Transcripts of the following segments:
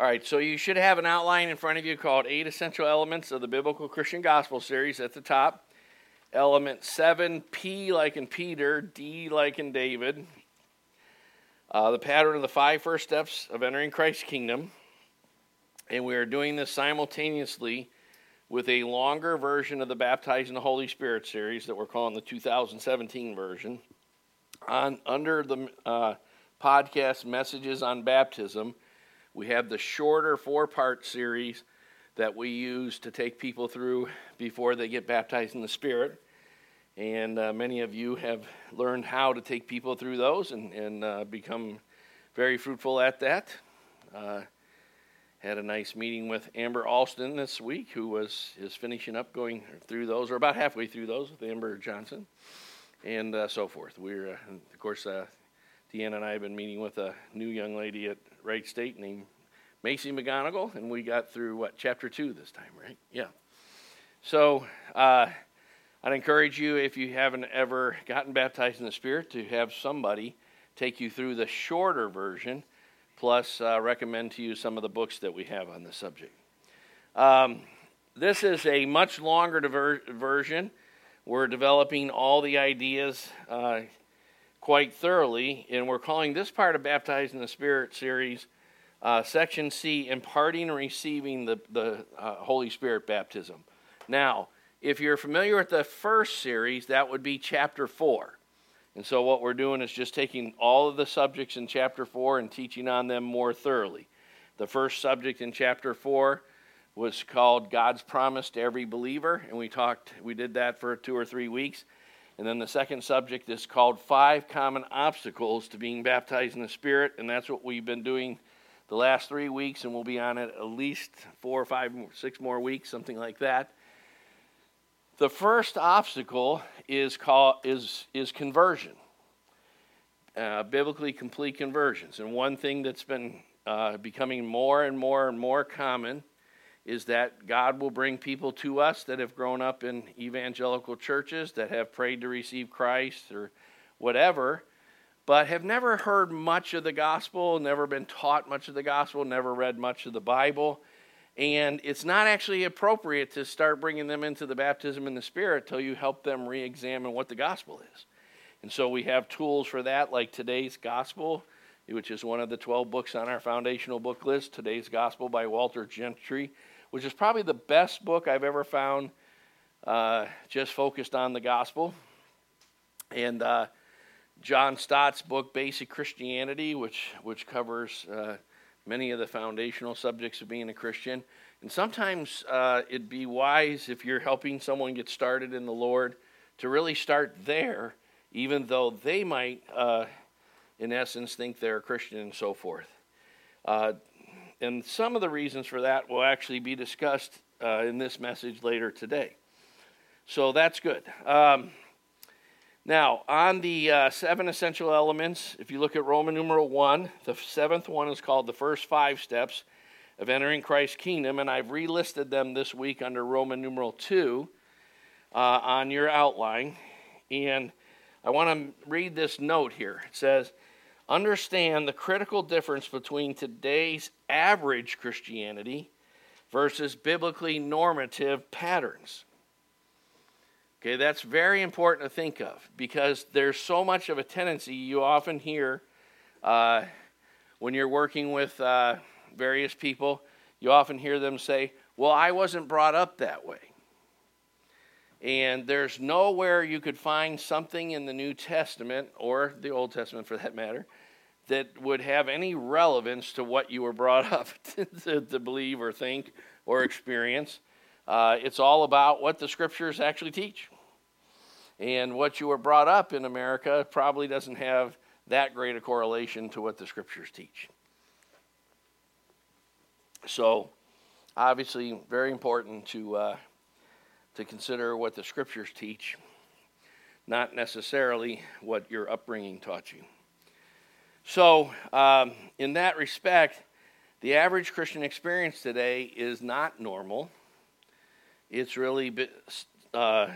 All right, so you should have an outline in front of you called Eight Essential Elements of the Biblical Christian Gospel Series at the top. Element 7, P like in Peter, D like in David. Uh, the pattern of the five first steps of entering Christ's kingdom. And we are doing this simultaneously with a longer version of the Baptizing the Holy Spirit series that we're calling the 2017 version. On under the uh, podcast messages on baptism, we have the shorter four-part series that we use to take people through before they get baptized in the Spirit. And uh, many of you have learned how to take people through those and, and uh, become very fruitful at that. Uh, had a nice meeting with Amber Alston this week, who was is finishing up going through those, or about halfway through those with Amber Johnson, and uh, so forth. We're, uh, of course, uh, Deanna and I have been meeting with a new young lady at Wright State named Macy McGonigal, and we got through what chapter two this time, right? Yeah. So uh, I'd encourage you, if you haven't ever gotten baptized in the Spirit, to have somebody take you through the shorter version plus uh, recommend to you some of the books that we have on the subject. Um, this is a much longer diver- version. We're developing all the ideas uh, quite thoroughly, and we're calling this part of Baptized in the Spirit series uh, Section C Imparting and Receiving the, the uh, Holy Spirit Baptism. Now, if you're familiar with the first series, that would be chapter 4. And so, what we're doing is just taking all of the subjects in chapter 4 and teaching on them more thoroughly. The first subject in chapter 4 was called God's promise to every believer, and we talked, we did that for two or three weeks. And then the second subject is called Five Common Obstacles to Being Baptized in the Spirit, and that's what we've been doing the last three weeks, and we'll be on it at least four or five, six more weeks, something like that. The first obstacle is called is is conversion, uh, biblically complete conversions. And one thing that's been uh, becoming more and more and more common is that God will bring people to us that have grown up in evangelical churches that have prayed to receive Christ or whatever, but have never heard much of the gospel, never been taught much of the gospel, never read much of the Bible and it's not actually appropriate to start bringing them into the baptism in the Spirit till you help them re examine what the gospel is. And so we have tools for that, like today's gospel, which is one of the 12 books on our foundational book list. Today's gospel by Walter Chantry, which is probably the best book I've ever found uh, just focused on the gospel. And uh, John Stott's book, Basic Christianity, which, which covers. Uh, many of the foundational subjects of being a Christian. And sometimes uh, it'd be wise if you're helping someone get started in the Lord to really start there, even though they might, uh, in essence, think they're a Christian and so forth. And some of the reasons for that will actually be discussed uh, in this message later today. So that's good. Um, now, on the uh, seven essential elements, if you look at Roman numeral one, the seventh one is called the first five steps of entering Christ's kingdom, and I've relisted them this week under Roman numeral two uh, on your outline. And I want to read this note here. It says, Understand the critical difference between today's average Christianity versus biblically normative patterns. Okay, that's very important to think of because there's so much of a tendency you often hear uh, when you're working with uh, various people, you often hear them say, Well, I wasn't brought up that way. And there's nowhere you could find something in the New Testament, or the Old Testament for that matter, that would have any relevance to what you were brought up to, to believe or think or experience. Uh, it's all about what the scriptures actually teach. And what you were brought up in America probably doesn't have that great a correlation to what the scriptures teach. So, obviously, very important to, uh, to consider what the scriptures teach, not necessarily what your upbringing taught you. So, um, in that respect, the average Christian experience today is not normal. It's really uh,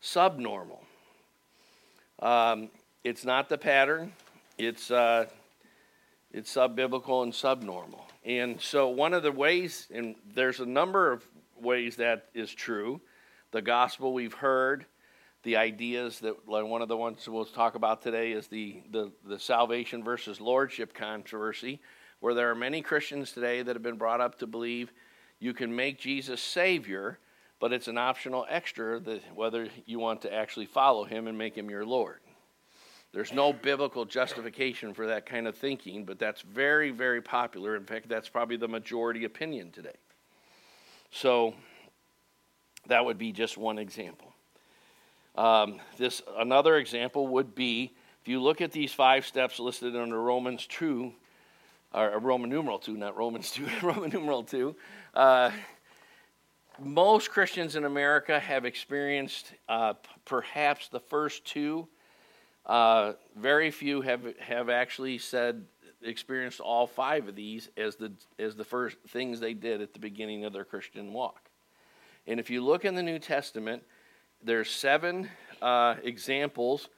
subnormal. Um, it's not the pattern, it's, uh, it's subbiblical and subnormal. And so, one of the ways, and there's a number of ways that is true. The gospel we've heard, the ideas that like one of the ones we'll talk about today is the, the, the salvation versus lordship controversy, where there are many Christians today that have been brought up to believe you can make Jesus Savior, but it's an optional extra that whether you want to actually follow him and make him your Lord. There's no biblical justification for that kind of thinking, but that's very, very popular. In fact, that's probably the majority opinion today. So that would be just one example. Um, this another example would be if you look at these five steps listed under Romans two, or Roman numeral two, not Romans two, Roman numeral two. Uh, most Christians in America have experienced uh, perhaps the first two uh, very few have have actually said experienced all five of these as the as the first things they did at the beginning of their Christian walk. And if you look in the New Testament, there's seven uh, examples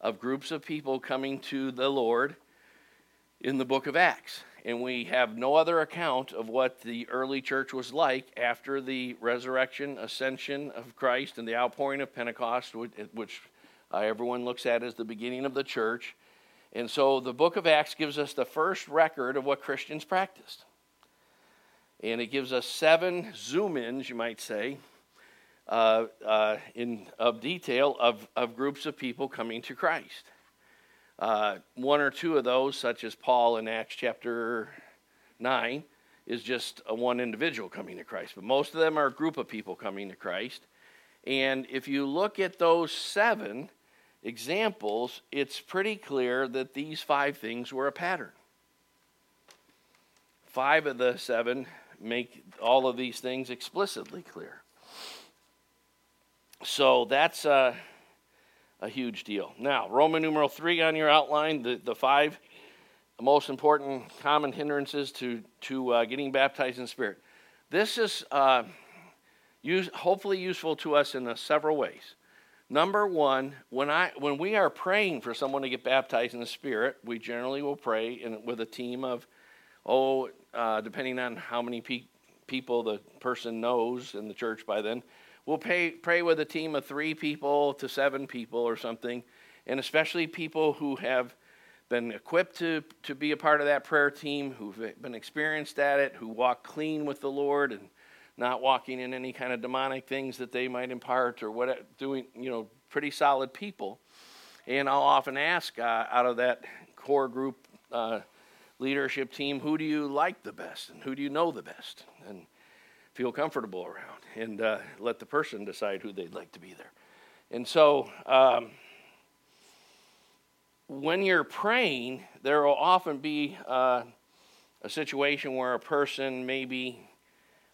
of groups of people coming to the Lord in the book of Acts. And we have no other account of what the early church was like after the resurrection, ascension of Christ, and the outpouring of Pentecost, which uh, everyone looks at as the beginning of the church. And so the book of Acts gives us the first record of what Christians practiced. And it gives us seven zoom ins, you might say, uh, uh, in, of detail of, of groups of people coming to Christ. Uh, one or two of those, such as Paul in Acts chapter 9, is just a one individual coming to Christ. But most of them are a group of people coming to Christ. And if you look at those seven, examples, it's pretty clear that these five things were a pattern. Five of the seven make all of these things explicitly clear. So that's a, a huge deal. Now, Roman numeral three on your outline, the, the five most important common hindrances to, to uh, getting baptized in spirit. This is uh, use, hopefully useful to us in several ways. Number one, when I when we are praying for someone to get baptized in the Spirit, we generally will pray in, with a team of, oh, uh, depending on how many pe- people the person knows in the church by then, we'll pay, pray with a team of three people to seven people or something, and especially people who have been equipped to, to be a part of that prayer team, who've been experienced at it, who walk clean with the Lord and not walking in any kind of demonic things that they might impart or what doing you know pretty solid people. And i'll often ask uh, out of that core group uh, leadership team who do you like the best and who do you know the best and feel comfortable around and uh, let the person decide who they'd like to be there and so um, when you're praying there will often be uh, a situation where a person maybe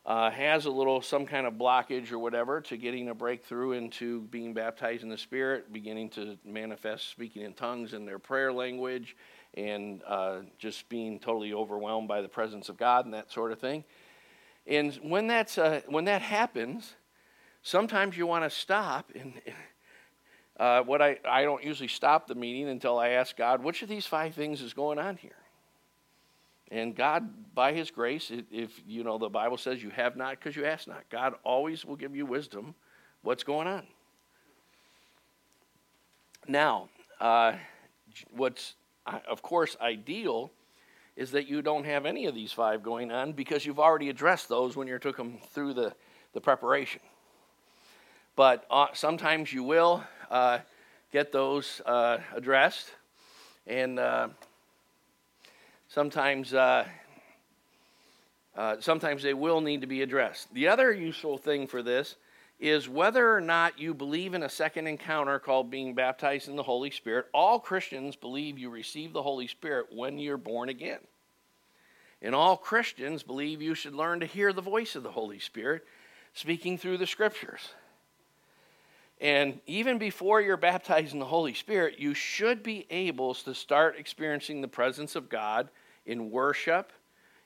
uh, has a little some kind of blockage or whatever to getting a breakthrough into being baptized in the Spirit, beginning to manifest speaking in tongues in their prayer language, and uh, just being totally overwhelmed by the presence of God and that sort of thing. And when that's uh, when that happens, sometimes you want to stop and. Uh, what I, I don't usually stop the meeting until I ask God, which of these five things is going on here? And God, by His grace, if you know the Bible says you have not because you ask not, God always will give you wisdom. What's going on? Now, uh, what's of course ideal is that you don't have any of these five going on because you've already addressed those when you took them through the, the preparation. But uh, sometimes you will uh, get those uh, addressed, and uh, sometimes uh, uh, sometimes they will need to be addressed. The other useful thing for this is whether or not you believe in a second encounter called being baptized in the Holy Spirit. All Christians believe you receive the Holy Spirit when you're born again. And all Christians believe you should learn to hear the voice of the Holy Spirit speaking through the scriptures. And even before you're baptized in the Holy Spirit, you should be able to start experiencing the presence of God in worship,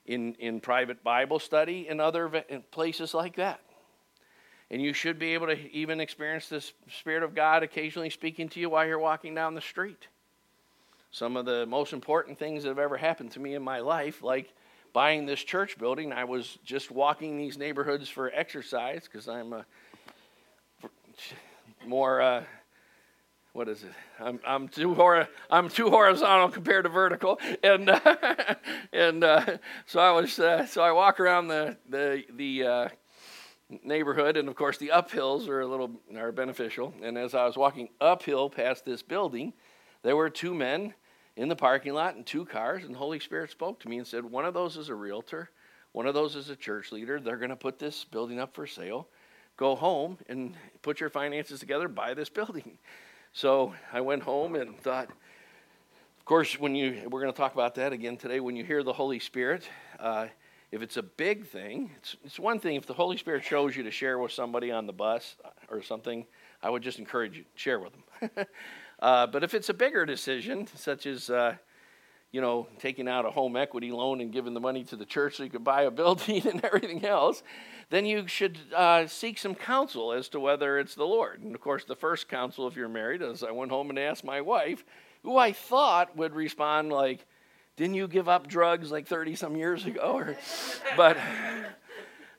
in, in private Bible study, and other places like that. And you should be able to even experience the Spirit of God occasionally speaking to you while you're walking down the street. Some of the most important things that have ever happened to me in my life, like buying this church building, I was just walking these neighborhoods for exercise because I'm a more uh, what is it? I'm, I'm too hor- I'm too horizontal compared to vertical, and uh, and uh, so I was uh, so I walk around the the the uh, neighborhood, and of course the uphills are a little are beneficial. And as I was walking uphill past this building, there were two men in the parking lot and two cars, and the Holy Spirit spoke to me and said, "One of those is a realtor, one of those is a church leader. They're going to put this building up for sale." go home and put your finances together, buy this building. So I went home and thought, of course, when you, we're going to talk about that again today, when you hear the Holy Spirit, uh, if it's a big thing, it's, it's one thing if the Holy Spirit shows you to share with somebody on the bus or something, I would just encourage you, to share with them. uh, but if it's a bigger decision, such as, uh, you know, taking out a home equity loan and giving the money to the church so you could buy a building and everything else, then you should uh, seek some counsel as to whether it's the Lord. And of course, the first counsel, if you're married, is I went home and asked my wife, who I thought would respond like, "Didn't you give up drugs like 30 some years ago?" Or, but.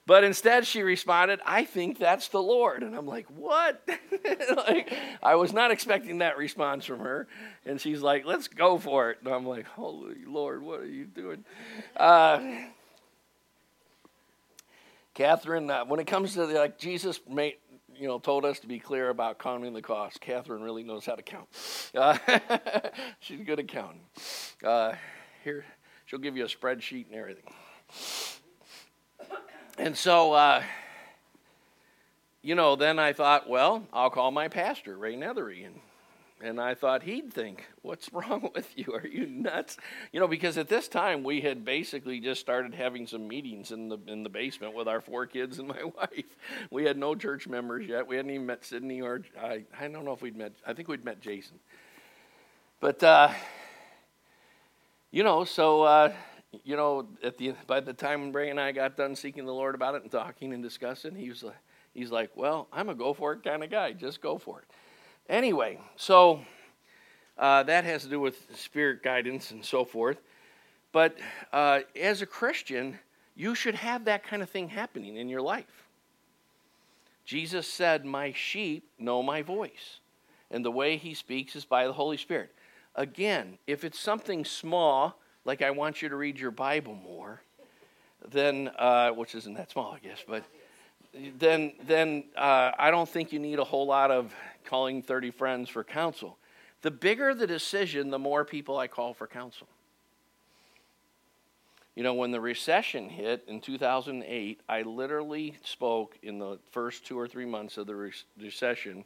But instead, she responded, I think that's the Lord. And I'm like, what? like, I was not expecting that response from her. And she's like, let's go for it. And I'm like, holy Lord, what are you doing? Uh, Catherine, uh, when it comes to the, like Jesus made, you know, told us to be clear about counting the cost. Catherine really knows how to count. Uh, she's good at counting. Uh, here, she'll give you a spreadsheet and everything. And so, uh, you know, then I thought, well, I'll call my pastor, Ray Nethery. And, and I thought he'd think, what's wrong with you? Are you nuts? You know, because at this time we had basically just started having some meetings in the, in the basement with our four kids and my wife. We had no church members yet. We hadn't even met Sydney or, I, I don't know if we'd met, I think we'd met Jason. But, uh, you know, so uh, you know, at the by the time Ray and I got done seeking the Lord about it and talking and discussing, he was like, he's like, well, I'm a go for it kind of guy. Just go for it. Anyway, so uh, that has to do with spirit guidance and so forth. But uh, as a Christian, you should have that kind of thing happening in your life. Jesus said, My sheep know my voice, and the way he speaks is by the Holy Spirit. Again, if it's something small, like I want you to read your Bible more, then, uh, which isn't that small, I guess, but then, then uh, I don't think you need a whole lot of calling 30 friends for counsel. The bigger the decision, the more people I call for counsel. You know, when the recession hit in 2008, I literally spoke in the first two or three months of the re- recession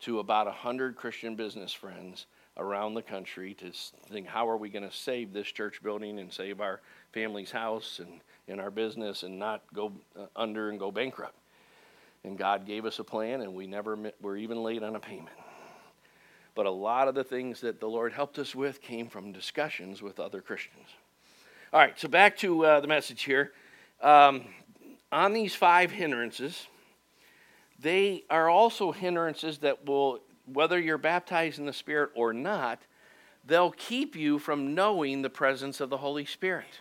to about 100 Christian business friends around the country to think how are we going to save this church building and save our family's house and, and our business and not go uh, under and go bankrupt. And God gave us a plan, and we never were even late on a payment. But a lot of the things that the Lord helped us with came from discussions with other Christians. All right, so back to uh, the message here. Um, on these five hindrances, they are also hindrances that will whether you're baptized in the Spirit or not, they'll keep you from knowing the presence of the Holy Spirit.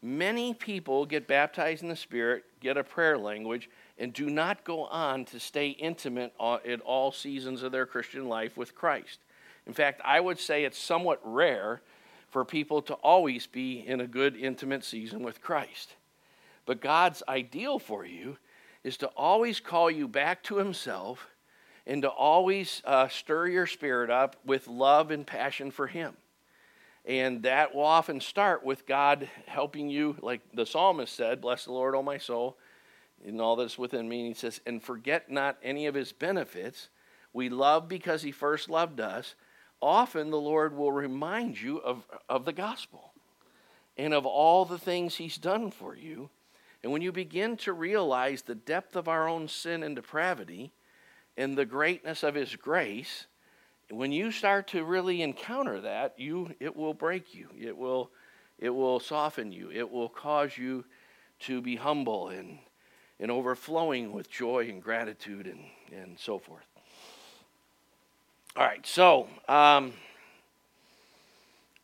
Many people get baptized in the Spirit, get a prayer language, and do not go on to stay intimate at all seasons of their Christian life with Christ. In fact, I would say it's somewhat rare for people to always be in a good, intimate season with Christ. But God's ideal for you is to always call you back to Himself and to always uh, stir your spirit up with love and passion for Him. And that will often start with God helping you, like the psalmist said, Bless the Lord, O my soul, and all that's within me. And he says, And forget not any of His benefits. We love because He first loved us. Often the Lord will remind you of, of the gospel and of all the things He's done for you. And when you begin to realize the depth of our own sin and depravity, in the greatness of his grace, when you start to really encounter that, you it will break you. It will it will soften you. It will cause you to be humble and and overflowing with joy and gratitude and, and so forth. All right, so um,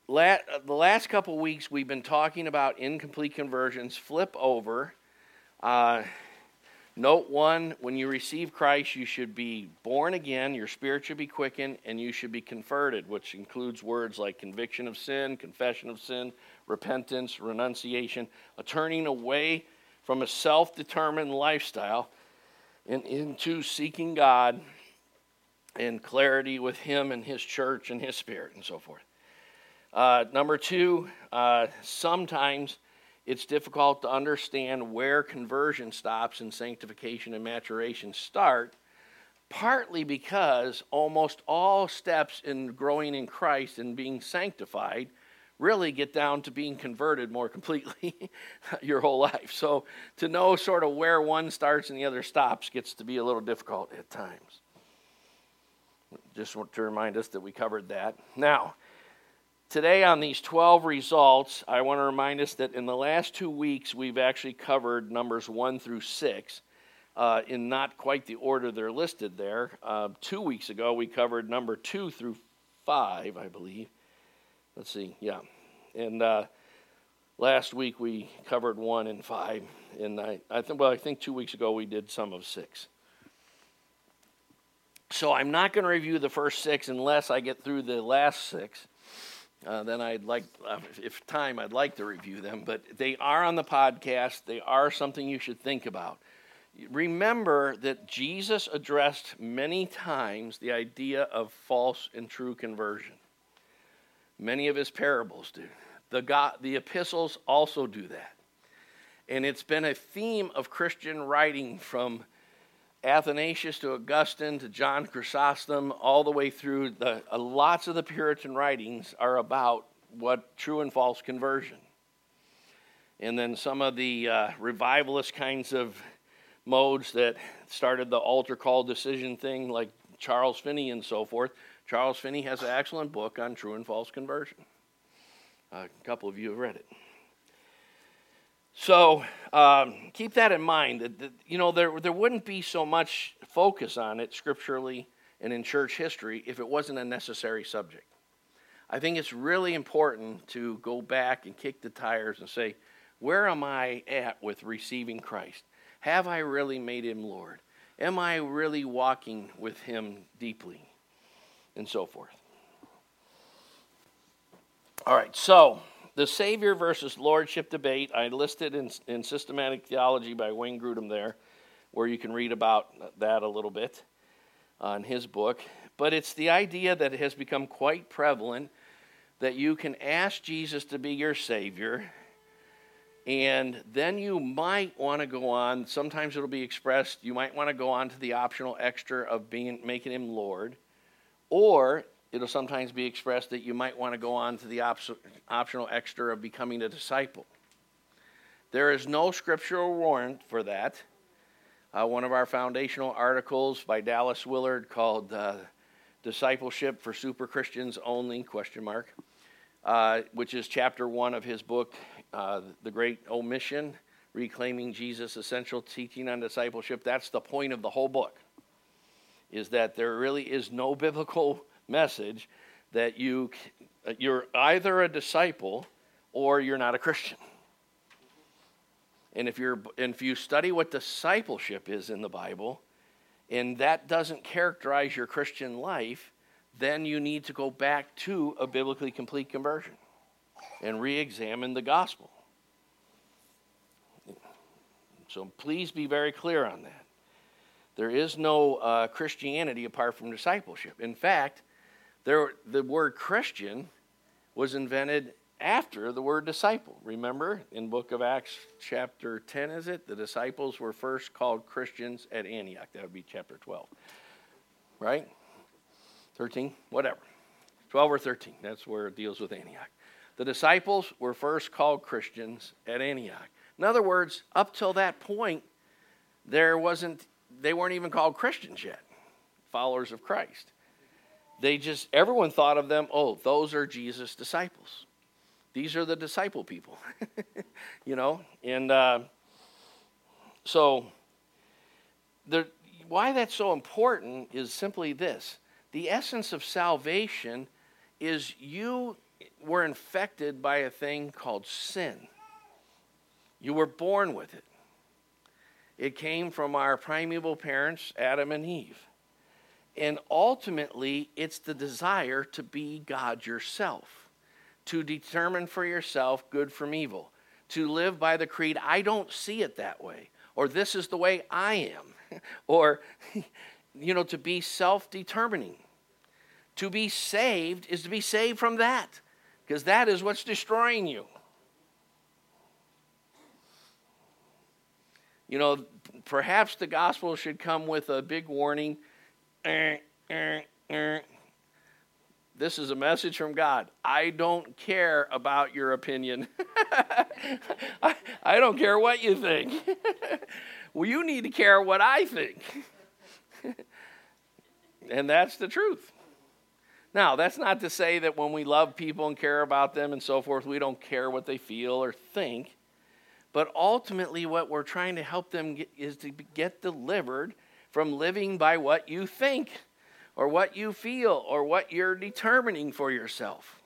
la- the last couple weeks we've been talking about incomplete conversions. Flip over. Uh, note one when you receive Christ, you should be born again, your spirit should be quickened, and you should be converted, which includes words like conviction of sin, confession of sin, repentance, renunciation, a turning away from a self determined lifestyle and into seeking God and clarity with Him and His church and His Spirit and so forth. Uh, number two, uh, sometimes it's difficult to understand where conversion stops and sanctification and maturation start, partly because almost all steps in growing in Christ and being sanctified really get down to being converted more completely your whole life. So to know sort of where one starts and the other stops gets to be a little difficult at times. Just want to remind us that we covered that. Now, today on these 12 results, I want to remind us that in the last two weeks, we've actually covered numbers 1 through 6. Uh, in not quite the order they're listed there. Uh, two weeks ago, we covered number 2 through 5, I believe. Let's see, yeah. And uh, last week we covered 1 and 5. And I, I think, well, I think two weeks ago we did some of 6. So I'm not going to review the first six unless I get through the last six. Uh, then I'd like, uh, if time, I'd like to review them. But they are on the podcast. They are something you should think about. Remember that Jesus addressed many times the idea of false and true conversion. Many of his parables do. The, God, the epistles also do that. And it's been a theme of Christian writing from Athanasius to Augustine to John Chrysostom, all the way through. The, uh, lots of the Puritan writings are about what true and false conversion. And then some of the uh, revivalist kinds of modes that started the altar call decision thing, like Charles Finney and so forth. Charles Finney has an excellent book on true and false conversion. a couple of you have read it. So um, keep that in mind. That, that, you know there there wouldn't be so much focus on it scripturally and in church history if it wasn't a necessary subject. I think it's really important to go back and kick the tires and say, where am I at with receiving Christ? Have I really made him Lord? Am I really walking with him deeply? And so forth. All right, so the Savior versus Lordship debate, I listed in, in Systematic Theology by Wayne Grudem there, where you can read about that a little bit uh, on his book. But it's the idea that has become quite prevalent that you can ask Jesus to be your Savior, and then you might want to go on. Sometimes it'll be expressed, you might want to go on to the optional extra of being making him Lord. Or it'll sometimes be expressed that you might want to go on to the op- optional extra of becoming a disciple. There is no scriptural warrant for that. Uh, one of our foundational articles by Dallas Willard called uh, "Discipleship for Super Christians Only?" question mark, uh, which is chapter one of his book, uh, "The Great Omission: Reclaiming Jesus' Essential Teaching on Discipleship." That's the point of the whole book. Is that there really is no biblical message that you you're either a disciple or you're not a Christian. And if you're and if you study what discipleship is in the Bible, and that doesn't characterize your Christian life, then you need to go back to a biblically complete conversion and re-examine the gospel. So please be very clear on that. There is no uh, Christianity apart from discipleship. In fact, there, the word Christian was invented after the word disciple. Remember in book of Acts chapter 10 is it? The disciples were first called Christians at Antioch. That would be chapter 12. Right? 13, whatever. 12 or 13. That's where it deals with Antioch. The disciples were first called Christians at Antioch. In other words, up till that point, there wasn't they weren't even called Christians yet, followers of Christ they just, everyone thought of them, oh, those are Jesus' disciples. These are the disciple people, you know? And uh, so, the, why that's so important is simply this the essence of salvation is you, were infected by a thing called sin. You were born with it. It came from our primeval parents, Adam and Eve. And ultimately, it's the desire to be God yourself, to determine for yourself good from evil, to live by the creed, I don't see it that way, or this is the way I am, or, you know, to be self determining. To be saved is to be saved from that, because that is what's destroying you. You know, perhaps the gospel should come with a big warning. This is a message from God. I don't care about your opinion. I, I don't care what you think. well, you need to care what I think. and that's the truth. Now, that's not to say that when we love people and care about them and so forth, we don't care what they feel or think. But ultimately, what we're trying to help them get is to get delivered from living by what you think or what you feel or what you're determining for yourself.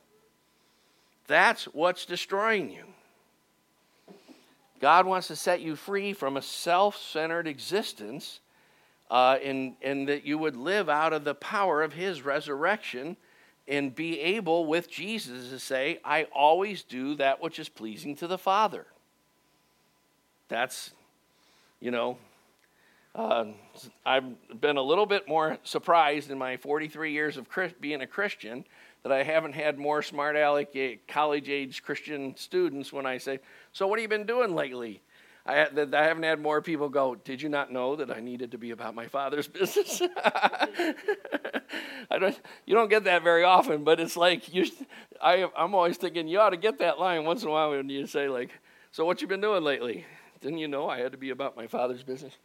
That's what's destroying you. God wants to set you free from a self centered existence uh, and, and that you would live out of the power of His resurrection and be able with Jesus to say, I always do that which is pleasing to the Father. That's, you know, uh, I've been a little bit more surprised in my 43 years of being a Christian that I haven't had more smart aleck eh, college age Christian students when I say, So, what have you been doing lately? I, I haven't had more people go, Did you not know that I needed to be about my father's business? I don't, you don't get that very often, but it's like, you, I, I'm always thinking, you ought to get that line once in a while when you say, like, So, what you been doing lately? Didn't you know I had to be about my father's business?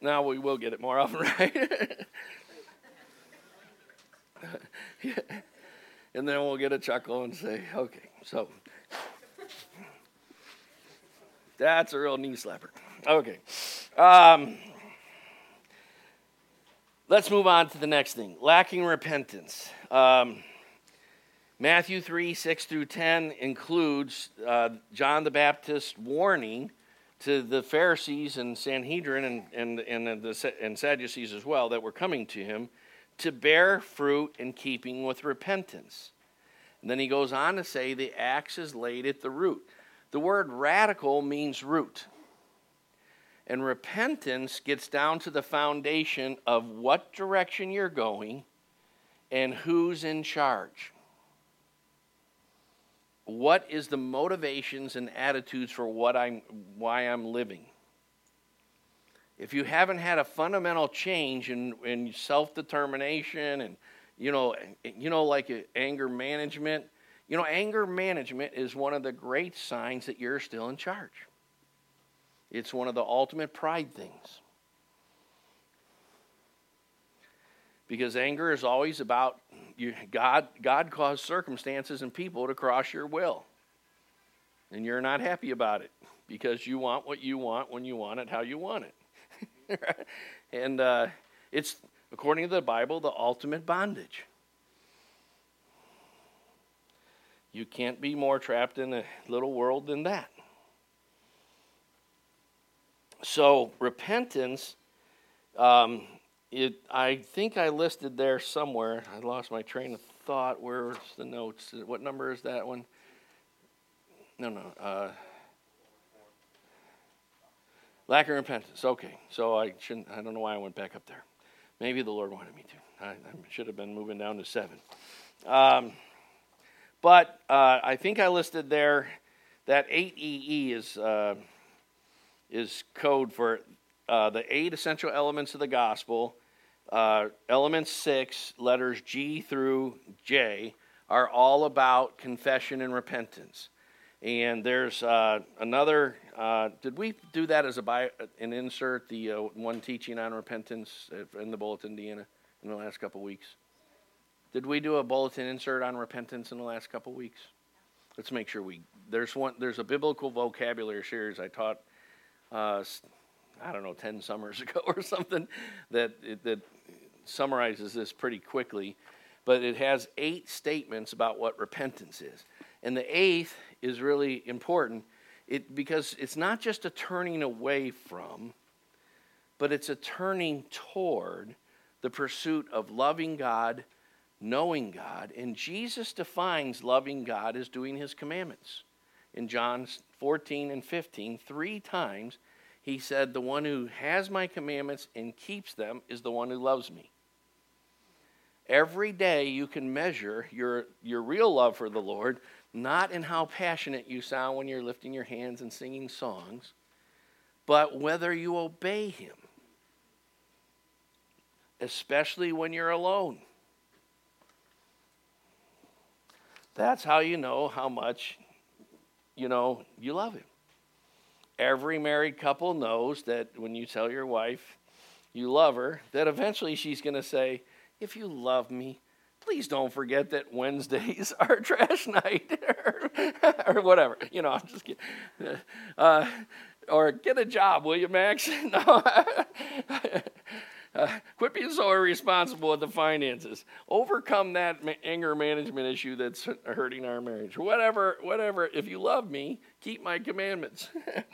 Now we will get it more often, right? And then we'll get a chuckle and say, okay, so that's a real knee slapper. Okay. Um, let's move on to the next thing lacking repentance. Um, Matthew 3 6 through 10 includes uh, John the Baptist's warning to the Pharisees and Sanhedrin and, and, and, the, and Sadducees as well that were coming to him to bear fruit in keeping with repentance. And then he goes on to say the axe is laid at the root. The word radical means root. And repentance gets down to the foundation of what direction you're going and who's in charge what is the motivations and attitudes for what I'm why I'm living. If you haven't had a fundamental change in, in self-determination and you know you know like anger management, you know anger management is one of the great signs that you're still in charge. It's one of the ultimate pride things. Because anger is always about you, God, God caused circumstances and people to cross your will. And you're not happy about it because you want what you want when you want it, how you want it. and uh, it's, according to the Bible, the ultimate bondage. You can't be more trapped in a little world than that. So, repentance um, it, I think I listed there somewhere. I lost my train of thought. Where's the notes? What number is that one? No, no. Uh, lack of repentance. Okay, so I shouldn't. I don't know why I went back up there. Maybe the Lord wanted me to. I, I should have been moving down to seven. Um, but uh, I think I listed there that 8EE is uh, is code for uh, the eight essential elements of the gospel uh, element six, letters G through J, are all about confession and repentance. And there's uh, another. Uh, did we do that as a bio, an insert? The uh, one teaching on repentance in the bulletin, Deanna, in the last couple weeks. Did we do a bulletin insert on repentance in the last couple weeks? Let's make sure we. There's one. There's a biblical vocabulary series I taught. I don't know, ten summers ago or something that that summarizes this pretty quickly. but it has eight statements about what repentance is. And the eighth is really important it, because it's not just a turning away from, but it's a turning toward the pursuit of loving God, knowing God. And Jesus defines loving God as doing his commandments. In John 14 and 15, three times, he said, The one who has my commandments and keeps them is the one who loves me. Every day you can measure your, your real love for the Lord, not in how passionate you sound when you're lifting your hands and singing songs, but whether you obey Him, especially when you're alone. That's how you know how much, you know, you love Him. Every married couple knows that when you tell your wife you love her, that eventually she's going to say, if you love me, please don't forget that Wednesdays are trash night or, whatever. You know, I'm just kidding. Uh, or get a job, will you, Max? no. Uh, quit being so irresponsible with the finances. Overcome that anger management issue that's hurting our marriage. Whatever, whatever. If you love me, keep my commandments.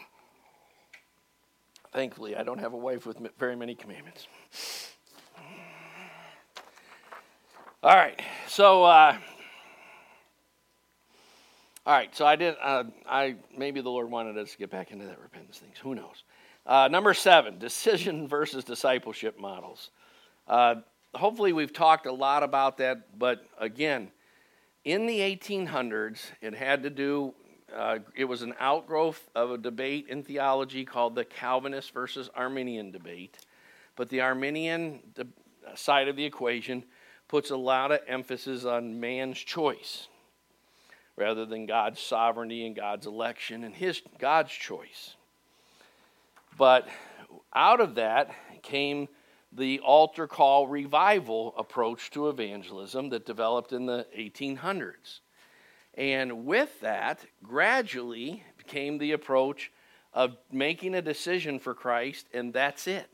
Thankfully, I don't have a wife with very many commandments. All right, so uh, all right, so I did. Uh, I maybe the Lord wanted us to get back into that repentance things. Who knows? Uh, number seven: decision versus discipleship models. Uh, hopefully, we've talked a lot about that, but again, in the 1800s, it had to do. Uh, it was an outgrowth of a debate in theology called the Calvinist versus Arminian debate, but the Arminian side of the equation puts a lot of emphasis on man's choice rather than God's sovereignty and God's election and his God's choice. But out of that came the altar call revival approach to evangelism that developed in the 1800s. And with that, gradually came the approach of making a decision for Christ, and that's it.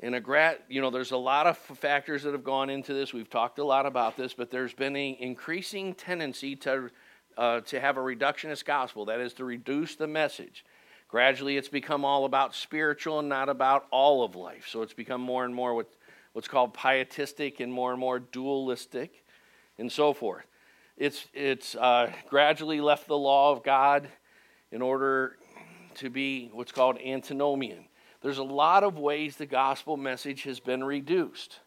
And a grat, you know, there's a lot of factors that have gone into this. We've talked a lot about this, but there's been an increasing tendency to uh, to have a reductionist gospel. That is to reduce the message. Gradually, it's become all about spiritual and not about all of life. So it's become more and more what, what's called pietistic and more and more dualistic, and so forth. It's it's uh, gradually left the law of God in order to be what's called antinomian there's a lot of ways the gospel message has been reduced.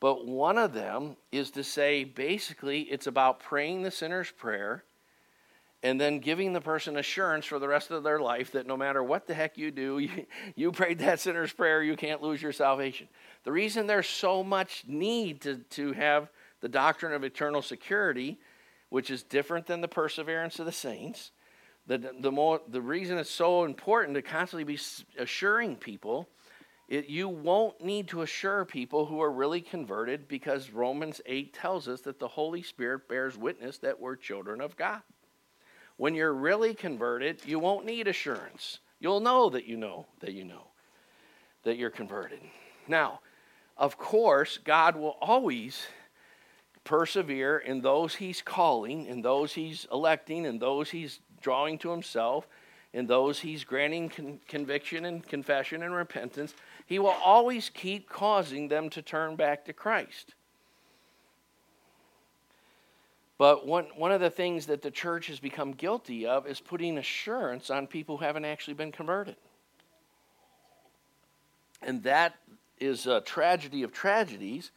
But one of them is to say basically it's about praying the sinner's prayer and then giving the person assurance for the rest of their life that no matter what the heck you do, you, you prayed that sinner's prayer, you can't lose your salvation. The reason there's so much need to, to have the doctrine of eternal security, which is different than the perseverance of the saints, the, the, more, the reason it's so important to constantly be assuring people, it, you won't need to assure people who are really converted because Romans 8 tells us that the Holy Spirit bears witness that we're children of God. When you're really converted, you won't need assurance. You'll know that you know that you know that you're converted. Now, of course, God will always persevere in those he's calling, in those he's electing, in those he's drawing to himself, and those he's granting con- conviction and confession and repentance, he will always keep causing them to turn back to Christ. But one, one of the things that the church has become guilty of is putting assurance on people who haven't actually been converted. And that is a tragedy of tragedies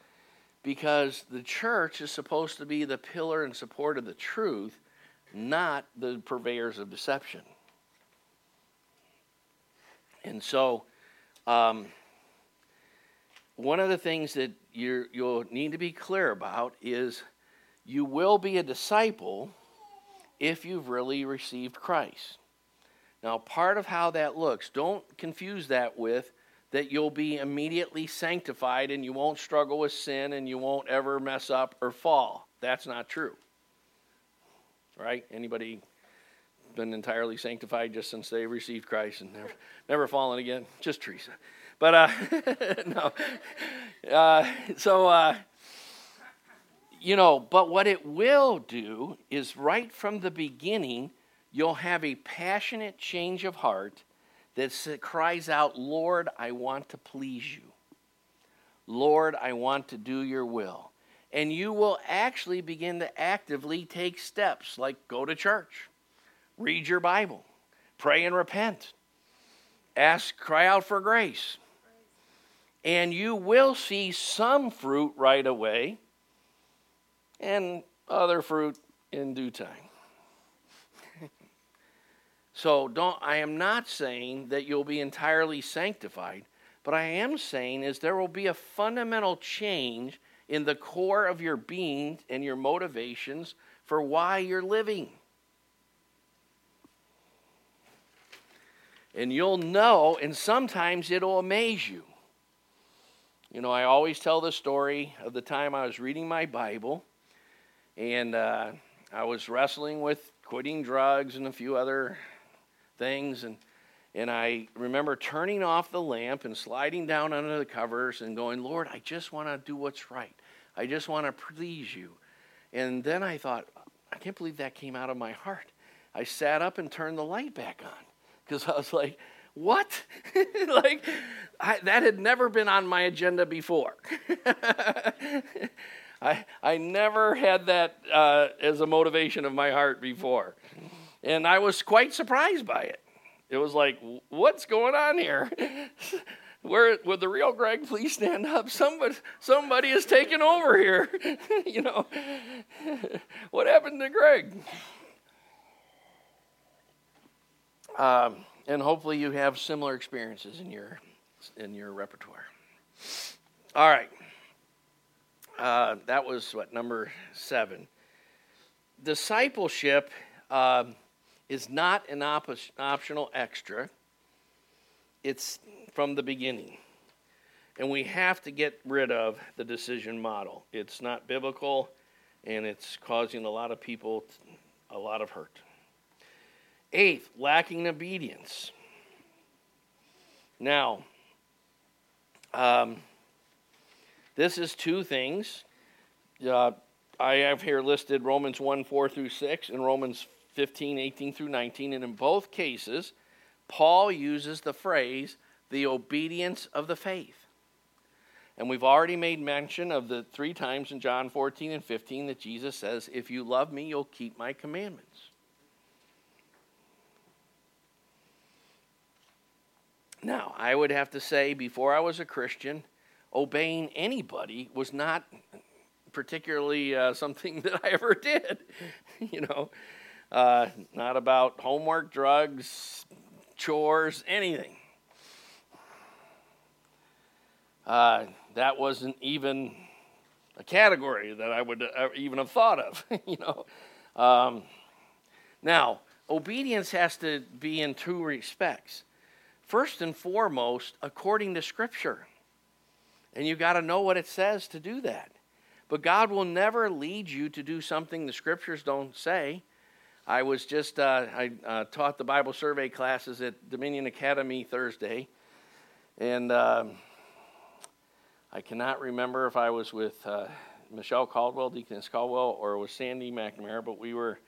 because the church is supposed to be the pillar and support of the truth not the purveyors of deception. And so, um, one of the things that you will need to be clear about is you will be a disciple if you've really received Christ. Now, part of how that looks, don't confuse that with that you'll be immediately sanctified and you won't struggle with sin and you won't ever mess up or fall. That's not true right? Anybody been entirely sanctified just since they received Christ and never, never fallen again? Just Teresa. But uh, no. Uh, so, uh, you know, but what it will do is right from the beginning, you'll have a passionate change of heart that cries out, Lord, I want to please you. Lord, I want to do your will. And you will actually begin to actively take steps like go to church, read your Bible, pray and repent, ask, cry out for grace. And you will see some fruit right away and other fruit in due time. so don't I am not saying that you'll be entirely sanctified, but I am saying is there will be a fundamental change in the core of your being and your motivations for why you're living. And you'll know, and sometimes it'll amaze you. You know, I always tell the story of the time I was reading my Bible and uh, I was wrestling with quitting drugs and a few other things. And, and I remember turning off the lamp and sliding down under the covers and going, Lord, I just want to do what's right. I just want to please you. And then I thought, I can't believe that came out of my heart. I sat up and turned the light back on because I was like, what? like, I, that had never been on my agenda before. I, I never had that uh, as a motivation of my heart before. And I was quite surprised by it. It was like, what's going on here? Where would the real Greg please stand up? Somebody, somebody is taking over here. you know, what happened to Greg? Um, and hopefully you have similar experiences in your in your repertoire. All right. Uh, that was what number seven. Discipleship um, is not an op- optional extra. It's from the beginning. And we have to get rid of the decision model. It's not biblical and it's causing a lot of people a lot of hurt. Eighth, lacking obedience. Now, um, this is two things. Uh, I have here listed Romans 1 4 through 6 and Romans 15 18 through 19. And in both cases, Paul uses the phrase, the obedience of the faith. And we've already made mention of the three times in John 14 and 15 that Jesus says, If you love me, you'll keep my commandments. Now, I would have to say, before I was a Christian, obeying anybody was not particularly uh, something that I ever did. you know, uh, not about homework, drugs, chores, anything. Uh, that wasn't even a category that I would uh, even have thought of. you know, um, now obedience has to be in two respects. First and foremost, according to Scripture. And you've got to know what it says to do that. But God will never lead you to do something the scriptures don't say. I was just, uh, I uh, taught the Bible survey classes at Dominion Academy Thursday. And um, I cannot remember if I was with uh, Michelle Caldwell, Deaconess Caldwell, or with Sandy McNamara, but we were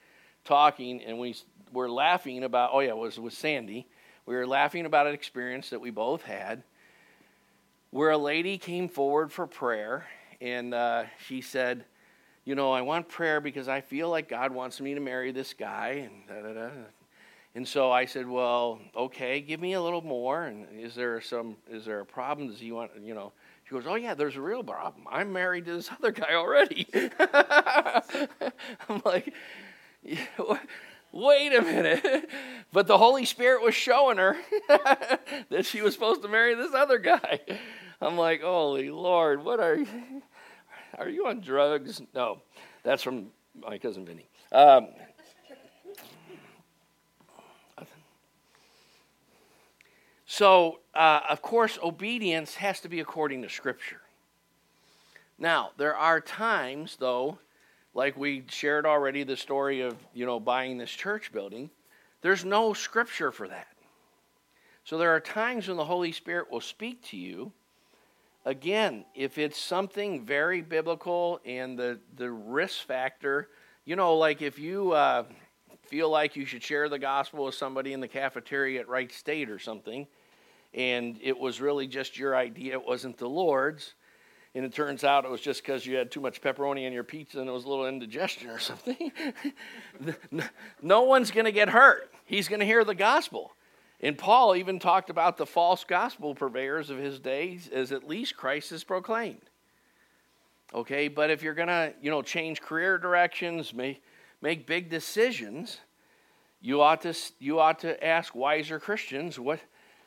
talking and we were laughing about, oh, yeah, it was with Sandy. We were laughing about an experience that we both had where a lady came forward for prayer and uh, she said, You know, I want prayer because I feel like God wants me to marry this guy. And, da, da, da. and so I said, Well, okay, give me a little more. And is there some, is there a problem? Does he want, you know, she goes, Oh, yeah, there's a real problem. I'm married to this other guy already. I'm like, Wait a minute. But the Holy Spirit was showing her that she was supposed to marry this other guy. I'm like, holy Lord, what are you? Are you on drugs? No, that's from my cousin Vinny. Um, so, uh, of course, obedience has to be according to Scripture. Now, there are times, though, like we shared already the story of, you know, buying this church building, there's no Scripture for that. So there are times when the Holy Spirit will speak to you again, if it's something very biblical and the, the risk factor, you know, like if you uh, feel like you should share the gospel with somebody in the cafeteria at Wright State or something, and it was really just your idea, it wasn't the Lord's, and it turns out it was just because you had too much pepperoni in your pizza and it was a little indigestion or something, no one's going to get hurt. He's going to hear the gospel. And Paul even talked about the false gospel purveyors of his days as at least Christ is proclaimed. Okay, but if you're going to, you know, change career directions, make, make big decisions, you ought to you ought to ask wiser Christians what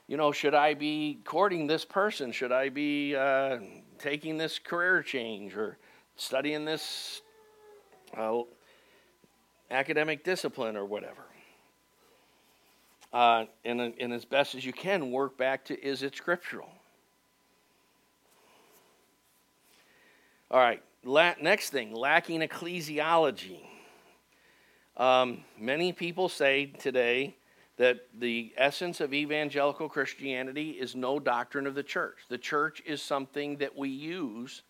you know should I be courting this person should I be uh, taking this career change or studying this uh, academic discipline or whatever. Uh, and, and as best as you can, work back to is it scriptural? All right, La- next thing lacking ecclesiology. Um, many people say today that the essence of evangelical Christianity is no doctrine of the church. The church is something that we use,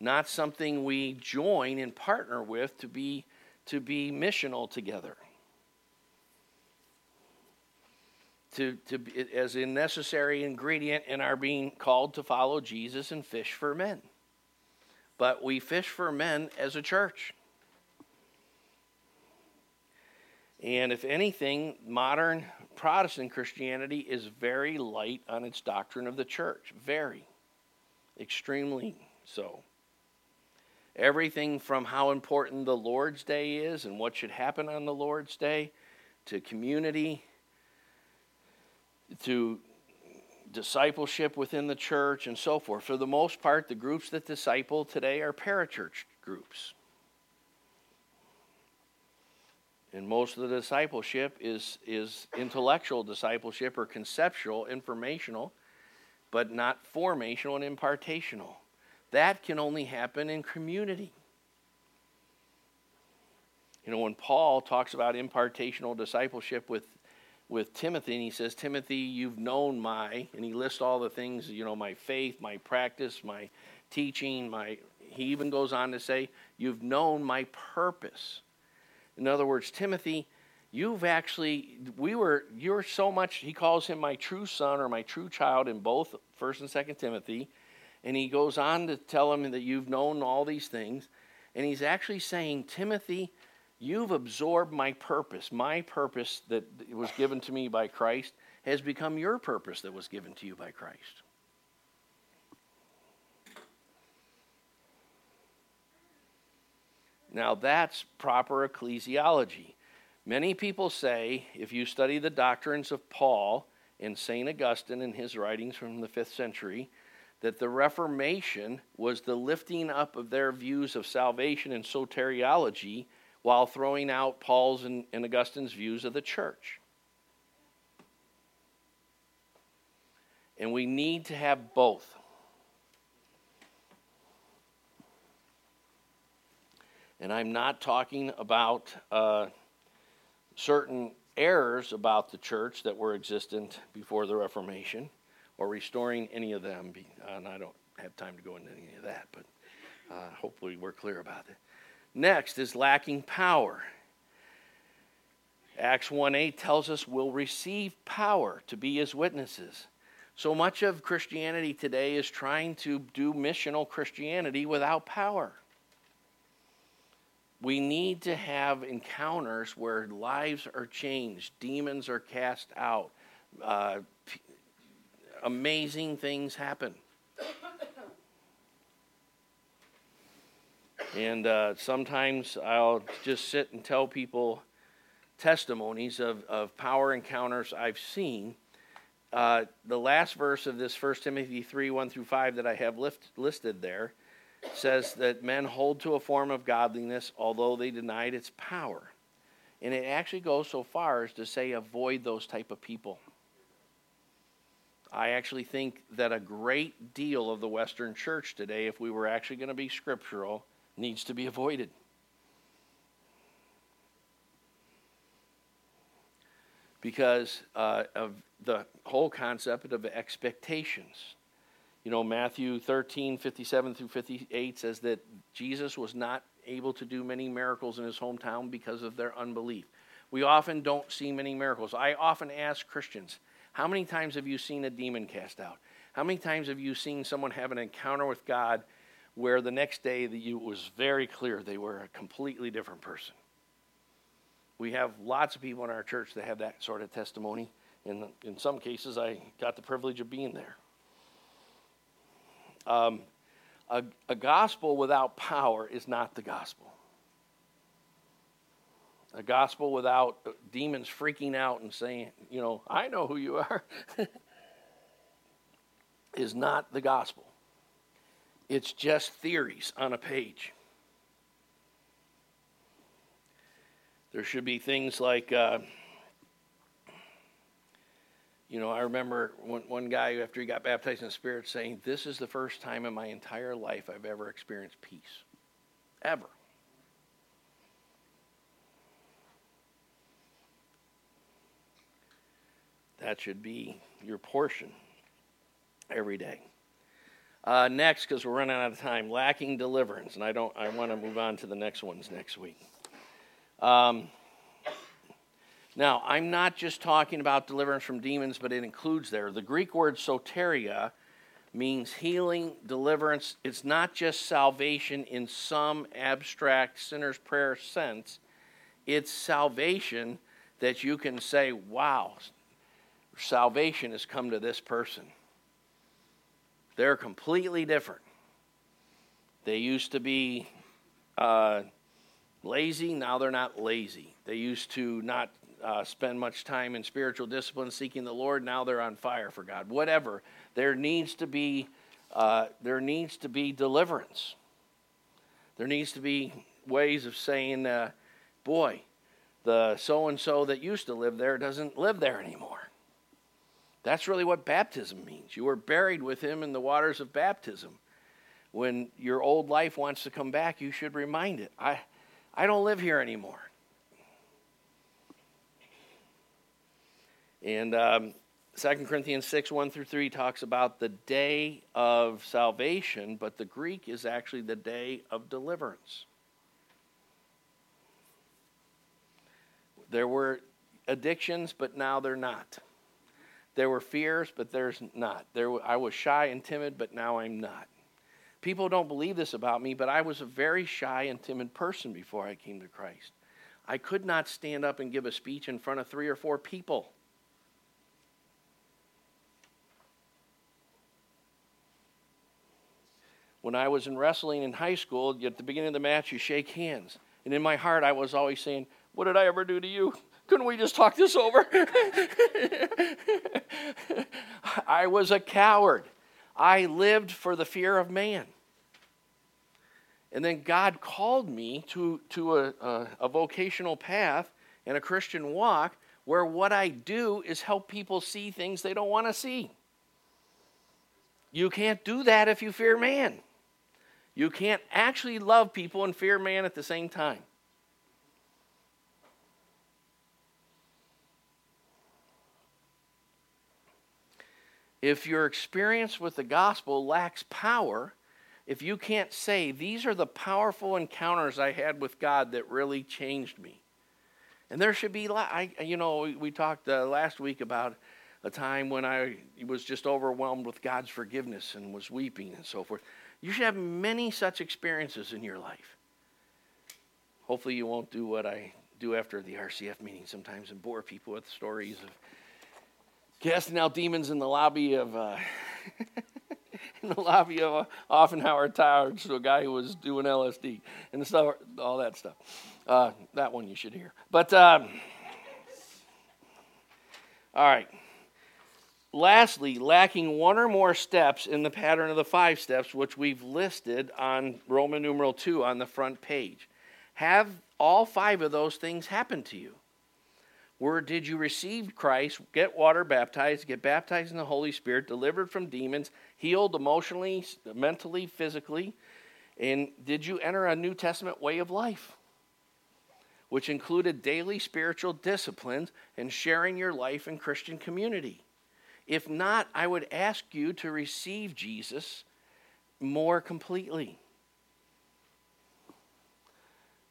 not something we join and partner with to be, to be missional together. To, to as a necessary ingredient in our being called to follow Jesus and fish for men. But we fish for men as a church. And if anything, modern Protestant Christianity is very light on its doctrine of the church. Very. Extremely so. Everything from how important the Lord's Day is and what should happen on the Lord's Day to community to discipleship within the church and so forth. For the most part, the groups that disciple today are parachurch groups. And most of the discipleship is, is intellectual discipleship or conceptual, informational, but not formational and impartational. That can only happen in community. You know, when Paul talks about impartational discipleship with, with Timothy, and he says, Timothy, you've known my, and he lists all the things, you know, my faith, my practice, my teaching, my, he even goes on to say, you've known my purpose. In other words, Timothy, you've actually, we were, you're so much, he calls him my true son or my true child in both 1st and 2nd Timothy. And he goes on to tell him that you've known all these things. And he's actually saying, Timothy, you've absorbed my purpose. My purpose that was given to me by Christ has become your purpose that was given to you by Christ. Now, that's proper ecclesiology. Many people say if you study the doctrines of Paul and St. Augustine in his writings from the fifth century, that the Reformation was the lifting up of their views of salvation and soteriology while throwing out Paul's and, and Augustine's views of the church. And we need to have both. And I'm not talking about uh, certain errors about the church that were existent before the Reformation or restoring any of them. And I don't have time to go into any of that, but uh, hopefully we're clear about it. Next is lacking power. Acts 1 8 tells us we'll receive power to be his witnesses. So much of Christianity today is trying to do missional Christianity without power. We need to have encounters where lives are changed, demons are cast out, uh, amazing things happen. And uh, sometimes I'll just sit and tell people testimonies of, of power encounters I've seen. Uh, the last verse of this 1 Timothy 3 1 through 5 that I have lift, listed there says that men hold to a form of godliness although they denied its power. And it actually goes so far as to say avoid those type of people. I actually think that a great deal of the Western church today, if we were actually going to be scriptural, needs to be avoided. Because uh, of the whole concept of expectations. You know, Matthew 13, 57 through 58 says that Jesus was not able to do many miracles in his hometown because of their unbelief. We often don't see many miracles. I often ask Christians, how many times have you seen a demon cast out? How many times have you seen someone have an encounter with God where the next day it was very clear they were a completely different person? We have lots of people in our church that have that sort of testimony. In, in some cases, I got the privilege of being there. Um, a, a gospel without power is not the gospel. A gospel without demons freaking out and saying, you know, I know who you are, is not the gospel. It's just theories on a page. There should be things like, uh, you know, I remember one, one guy after he got baptized in the Spirit saying, This is the first time in my entire life I've ever experienced peace. Ever. That should be your portion every day. Uh, next, because we're running out of time, lacking deliverance, and I don't. I want to move on to the next ones next week. Um, now, I'm not just talking about deliverance from demons, but it includes there. The Greek word soteria means healing, deliverance. It's not just salvation in some abstract sinner's prayer sense, it's salvation that you can say, wow, salvation has come to this person. They're completely different. They used to be uh, lazy, now they're not lazy. They used to not uh, spend much time in spiritual discipline seeking the Lord. Now they're on fire for God. Whatever. There needs to be uh, there needs to be deliverance. There needs to be ways of saying, uh, boy, the so and so that used to live there doesn't live there anymore. That's really what baptism means. You were buried with him in the waters of baptism. When your old life wants to come back, you should remind it. I, I don't live here anymore. And um, 2 Corinthians 6 1 through 3 talks about the day of salvation, but the Greek is actually the day of deliverance. There were addictions, but now they're not. There were fears, but there's not. There, I was shy and timid, but now I'm not. People don't believe this about me, but I was a very shy and timid person before I came to Christ. I could not stand up and give a speech in front of three or four people. when I was in wrestling in high school, at the beginning of the match, you shake hands. And in my heart, I was always saying, What did I ever do to you? Couldn't we just talk this over? I was a coward. I lived for the fear of man. And then God called me to, to a, a, a vocational path and a Christian walk where what I do is help people see things they don't want to see. You can't do that if you fear man. You can't actually love people and fear man at the same time. If your experience with the gospel lacks power, if you can't say, These are the powerful encounters I had with God that really changed me. And there should be, you know, we talked uh, last week about a time when I was just overwhelmed with God's forgiveness and was weeping and so forth. You should have many such experiences in your life. Hopefully, you won't do what I do after the RCF meeting sometimes and bore people with stories of casting out demons in the lobby of uh, in the lobby of Offenhauer Towers to a guy who was doing LSD and stuff, all that stuff. Uh, that one you should hear. But um, all right. Lastly, lacking one or more steps in the pattern of the five steps, which we've listed on Roman numeral 2 on the front page. Have all five of those things happen to you? Where did you receive Christ, get water baptized, get baptized in the Holy Spirit, delivered from demons, healed emotionally, mentally, physically? And did you enter a New Testament way of life? Which included daily spiritual disciplines and sharing your life in Christian community. If not, I would ask you to receive Jesus more completely.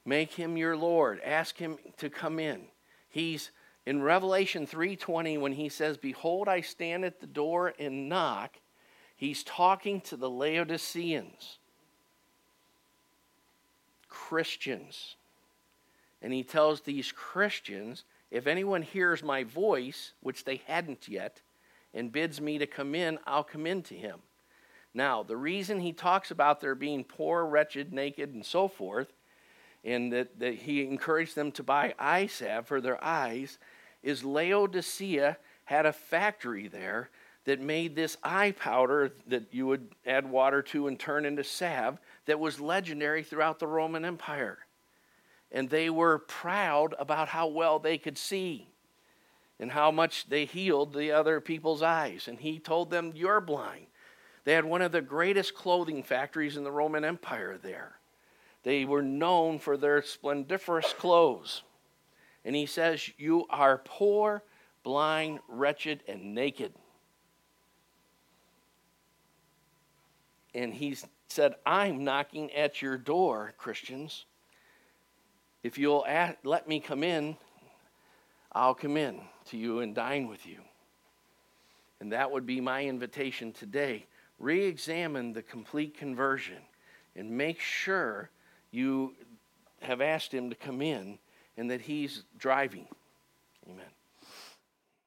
Make him your Lord. Ask him to come in. He's in Revelation 3:20 when he says, "Behold, I stand at the door and knock." He's talking to the Laodiceans. Christians. And he tells these Christians, if anyone hears my voice, which they hadn't yet, and bids me to come in, I'll come in to him. Now, the reason he talks about their being poor, wretched, naked, and so forth, and that, that he encouraged them to buy eye salve uh, for their eyes, is Laodicea had a factory there that made this eye powder that you would add water to and turn into salve that was legendary throughout the Roman Empire. And they were proud about how well they could see and how much they healed the other people's eyes. And he told them, You're blind. They had one of the greatest clothing factories in the Roman Empire there. They were known for their splendiferous clothes. And he says, You are poor, blind, wretched, and naked. And he said, I'm knocking at your door, Christians. If you'll let me come in, I'll come in to you and dine with you. And that would be my invitation today. Re examine the complete conversion and make sure you have asked him to come in and that he's driving. Amen.